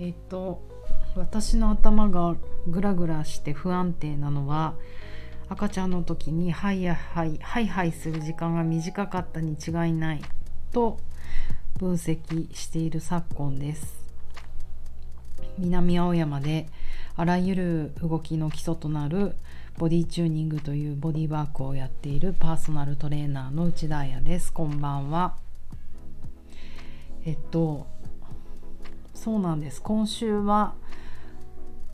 えっ、と私の頭がグラグラして不安定なのは赤ちゃんの時にハイハイハイハイする時間が短かったに違いないと分析している昨今です。南青山であらゆる動きの基礎となるボディチューニングというボディワークをやっているパーソナルトレーナーの内田彩です。こんばんは。えっとそうなんです。今週は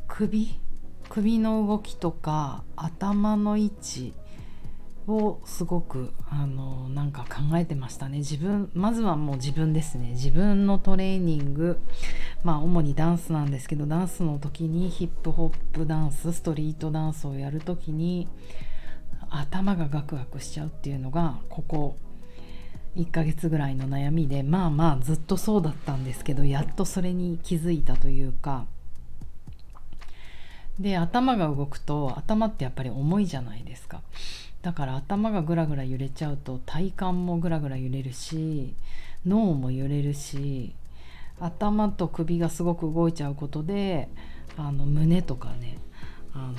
首首の動きとか頭の位置をすごくあのなんか考えてましたね。自分まずはもう自分ですね。自分のトレーニングまあ主にダンスなんですけどダンスの時にヒップホップダンスストリートダンスをやる時に頭がガクガクしちゃうっていうのがここ1ヶ月ぐらいの悩みでまあまあずっとそうだったんですけどやっとそれに気づいたというか。で頭が動くと頭ってやっぱり重いじゃないですか。だから頭がぐらぐら揺れちゃうと体幹もぐらぐら揺れるし脳も揺れるし頭と首がすごく動いちゃうことであの胸とかねあの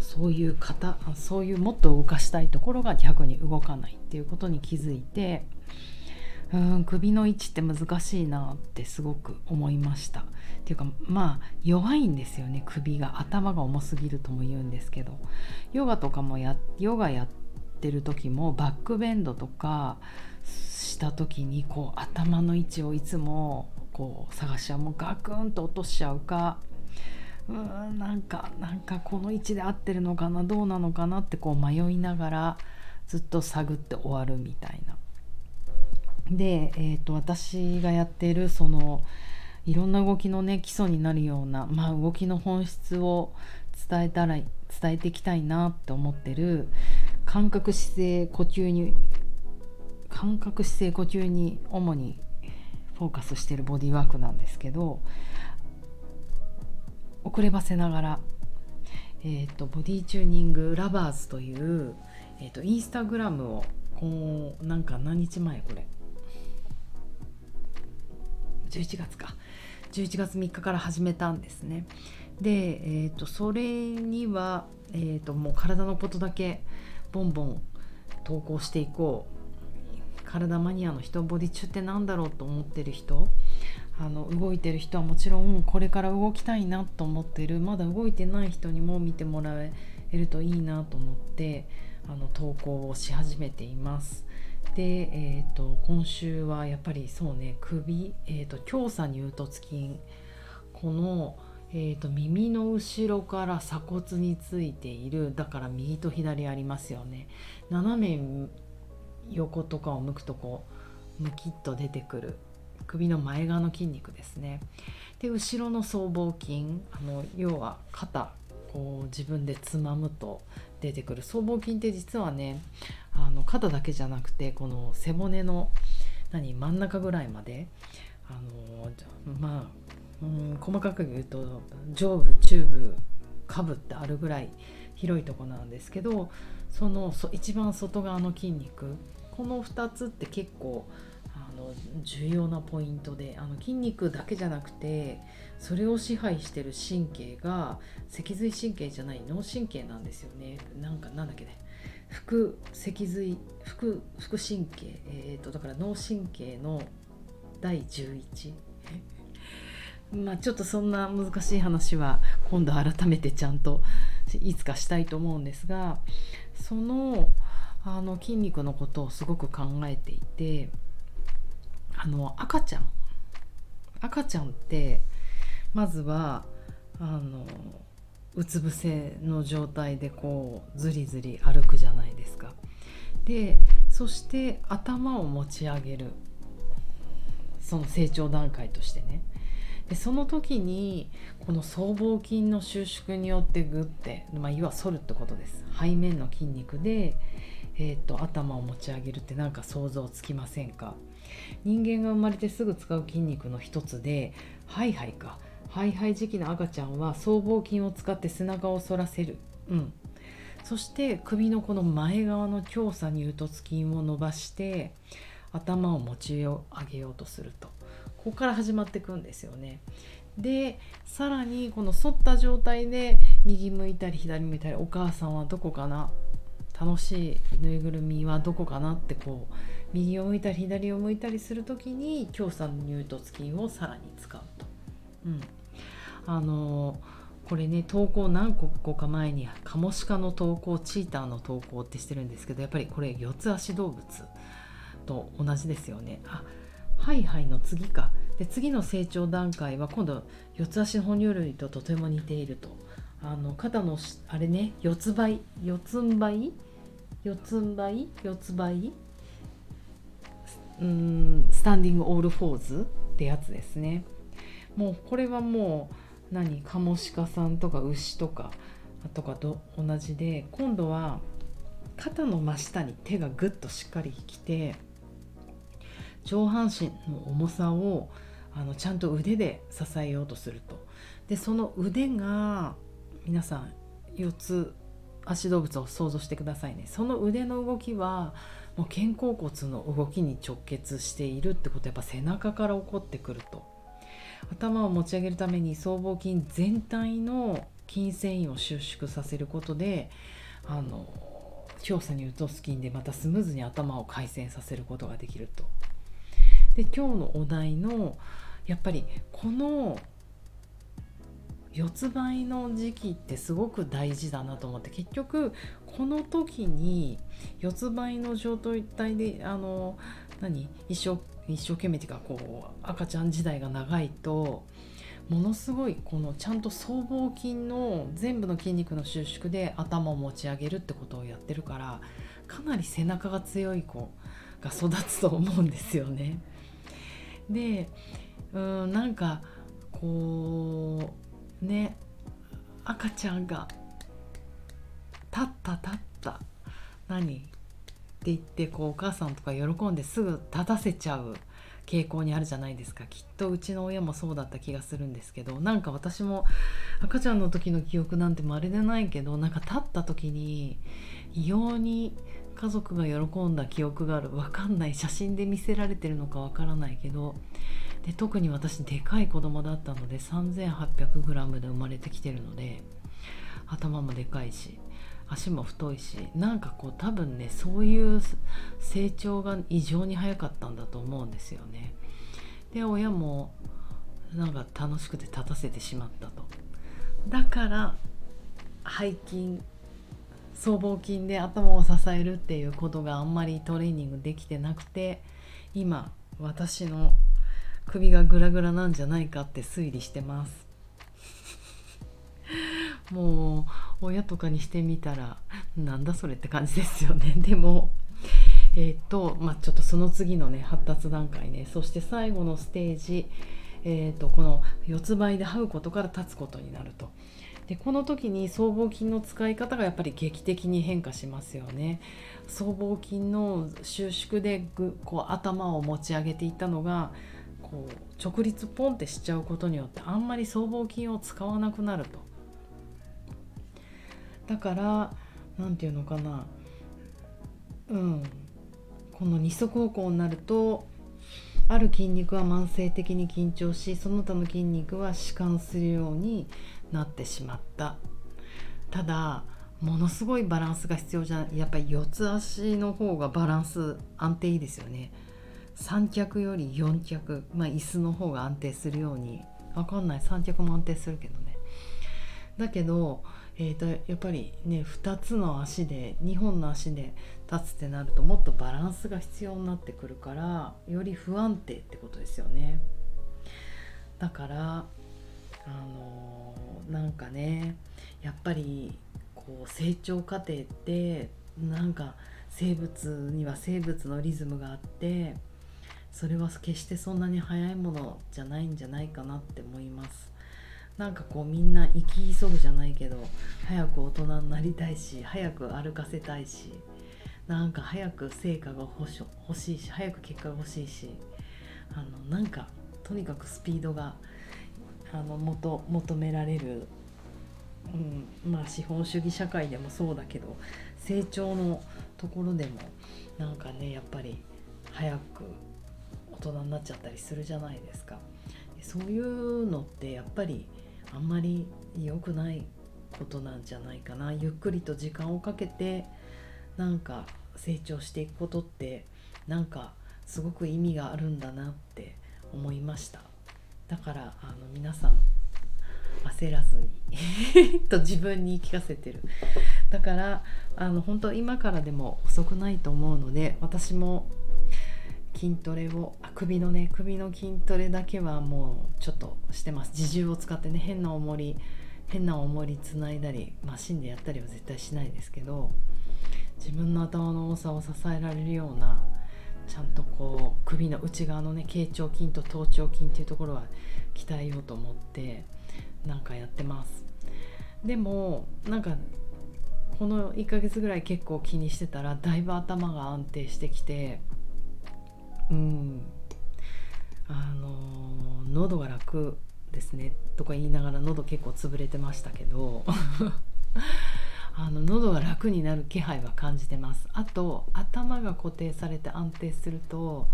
そういう肩そういうもっと動かしたいところが逆に動かないっていうことに気づいてうん首の位置って難しいなってすごく思いました。っていうかまあ弱いんですよね首が。頭が重すぎるとも言うんですけど。ヨガとかもやヨガやってる時もバックベンドとかした時にこう頭の位置をいつもこう探しちゃう。もうガクンと落としちゃうかうんなんかなんかこの位置で合ってるのかなどうなのかなってこう迷いながらずっと探って終わるみたいな。で、えーと、私がやってるそのいろんな動きのね基礎になるような、まあ、動きの本質を伝えたら伝えていきたいなって思ってる感覚姿勢呼吸に感覚姿勢呼吸に主にフォーカスしてるボディーワークなんですけど遅ればせながら、えーと、ボディチューニングラバーズという、えーとインスタグラムをこうなんか何日前これ。11月か。11月3日から始めたんですね。で、えーと、それには、えーと、もう体のことだけボンボン投稿していこう。体マニアの人ボディ中って何だろうと思ってる人あの動いてる人はもちろんこれから動きたいなと思ってる。まだ動いてない人にも見てもらえるといいなと思ってあの投稿をし始めています。で、えーと、今週はやっぱりそうね首、えーと、強鎖乳突筋。この、えーと、耳の後ろから鎖骨についているだから右と左ありますよね。斜め横とかを向くとこうムキッと出てくる。首の前側の筋肉ですね。で後ろの僧帽筋あの要は肩こう自分でつまむと出てくる。僧帽筋って実はねあの肩だけじゃなくてこの背骨の何真ん中ぐらいまであのまあ、うん、細かく言うと上部中部下部ってあるぐらい広いとこなんですけどそのそ一番外側の筋肉この2つって結構重要なポイントであの筋肉だけじゃなくてそれを支配してる神経が脊髄神経じゃない脳神経なんですよね。なんかなんだっけね。副脊髄副副神経、えーと、だから脳神経の第11 まあちょっとそんな難しい話は今度改めてちゃんといつかしたいと思うんですがそのあの筋肉のことをすごく考えていてあの赤ちゃん。赤ちゃんってまずはあのうつ伏せの状態でこうずりずり歩くじゃないですか。でそして頭を持ち上げる。その成長段階としてね。でその時にこの僧帽筋の収縮によってグッて、まあ、要は反るってことです。背面の筋肉で、えーと、頭を持ち上げるって何か想像つきませんか？人間が生まれてすぐ使う筋肉の一つでハイハイか。ハイハイ時期の赤ちゃんは僧帽筋を使って背中を反らせる、うん、そして首のこの前側の強鎖乳突筋を伸ばして頭を持ち上げようとすると。ここから始まっていくんですよね。でさらにこの反った状態で右向いたり左向いたりお母さんはどこかな？楽しいぬいぐるみはどこかな？ってこう右を向いたり左を向いたりする時に強酸乳突筋をさらに使うと。うん、あのこれね投稿何個か前にカモシカの投稿チーターの投稿ってしてるんですけどやっぱりこれ四つ足動物と同じですよね。あはいはいの次か。で次の成長段階は今度四つ足哺乳類ととても似ていると。あの肩のあれね四つ倍四つん這い？四つん這い？四つ倍うんスタンディングオールフォーズってやつですね。もうこれはもう何カモシカさんとか牛とかとかと同じで今度は肩の真下に手がぐっとしっかりきて上半身の重さをあのちゃんと腕で支えようとすると。でその腕が皆さん4つ足動物を想像してくださいね。その腕の動きはもう肩甲骨の動きに直結しているってことやっぱ背中から起こってくると頭を持ち上げるために僧帽筋全体の筋繊維を収縮させることであの強さに落とす筋でまたスムーズに頭を回旋させることができると。で今日のお題のやっぱりこの四つ倍の時期ってすごく大事だなと思って結局この時に四つ倍の状態であの何？一生一生懸命っていうかこう赤ちゃん時代が長いとものすごいこのちゃんと僧帽筋の全部の筋肉の収縮で頭を持ち上げるってことをやってるからかなり背中が強い子が育つと思うんですよね。でうんなんかこうね赤ちゃんが「立った立った。何?」って言ってこうお母さんとか喜んですぐ立たせちゃう傾向にあるじゃないですか。きっとうちの親もそうだった気がするんですけど。なんか私も赤ちゃんの時の記憶なんてまるでないけどなんか立った時に異様に家族が喜んだ記憶がある。分かんない。写真で見せられてるのか分からないけど。で特に私でかい子供だったので 3800g で生まれてきてるので頭もでかいし。足も太いしなんかこう多分ねそういう成長が異常に早かったんだと思うんですよね。で親もなんか楽しくて立たせてしまったと。だから背筋僧帽筋で頭を支えるっていうことがあんまりトレーニングできてなくて今私の首がグラグラなんじゃないかって推理してますもう親とかにしてみたらなんだそれって感じですよね。でもえっ、とまあちょっとその次のね発達段階ね。そして最後のステージえーと、この四つ倍で這うことから立つことになると。でこの時に僧帽筋の使い方がやっぱり劇的に変化しますよね。僧帽筋の収縮でぐこう頭を持ち上げていったのがこう直立ポンってしちゃうことによってあんまり僧帽筋を使わなくなると。だから何て言うのかな。うん。この二足歩行になるとある筋肉は慢性的に緊張しその他の筋肉は弛緩するようになってしまった。ただものすごいバランスが必要じゃやっぱり四つ足の方がバランス安定いいですよね。三脚より4脚、まあ、椅子の方が安定するように。分かんない。三脚も安定するけどね。だけど、えーと、やっぱりね2つの足で2本の足で立つってなるともっとバランスが必要になってくるからより不安定ってことですよね。だからあのー、なんかねやっぱりこう成長過程ってなんか生物には生物のリズムがあってそれは決してそんなに早いものじゃないんじゃないかなって思います。なんかこうみんな生き急ぐじゃないけど早く大人になりたいし早く歩かせたいしなんか早く成果が欲しいし早く結果が欲しいしあのなんかとにかくスピードがあの求求められる、うん、まあ資本主義社会でもそうだけど成長のところでもなんかねやっぱり早く大人になっちゃったりするじゃないですか。そういうのってやっぱりあんまり良くないことなんじゃないかな。ゆっくりと時間をかけてなんか成長していくことってなんかすごく意味があるんだなって思いました。だからあの皆さん焦らずに と自分に聞かせてる。だからあの本当今からでも遅くないと思うので私も筋トレをあ首のね首の筋トレだけはもうちょっとしてます。自重を使ってね変な重り変な重りつないだりマシンでやったりは絶対しないですけど自分の頭の重さを支えられるようなちゃんとこう首の内側のね頸腸筋と頭頂筋っていうところは鍛えようと思ってなんかやってます。でもなんかこの1ヶ月ぐらい結構気にしてたらだいぶ頭が安定してきてうん。あの喉が楽ですねとか言いながら喉結構潰れてましたけど。あの喉が楽になる気配は感じてます。あと頭が固定されて安定すると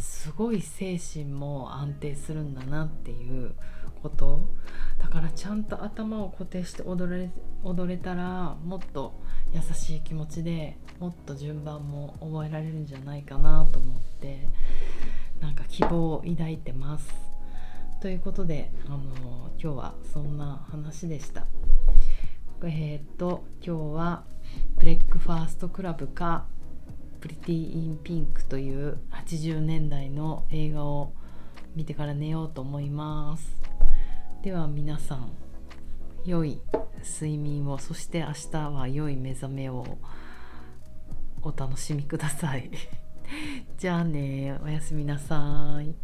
すごい精神も安定するんだなっていうこと。だからちゃんと頭を固定して踊れ踊れたらもっと優しい気持ちでもっと順番も覚えられるんじゃないかなと思ってなんか希望を抱いてます。ということであの今日はそんな話でした。えっ、と今日はブレックファーストクラブかプリティ・イン・ピンクという80年代の映画を見てから寝ようと思いますでは皆さん良い睡眠をそして明日は良い目覚めをお楽しみください。じゃあねおやすみなさい。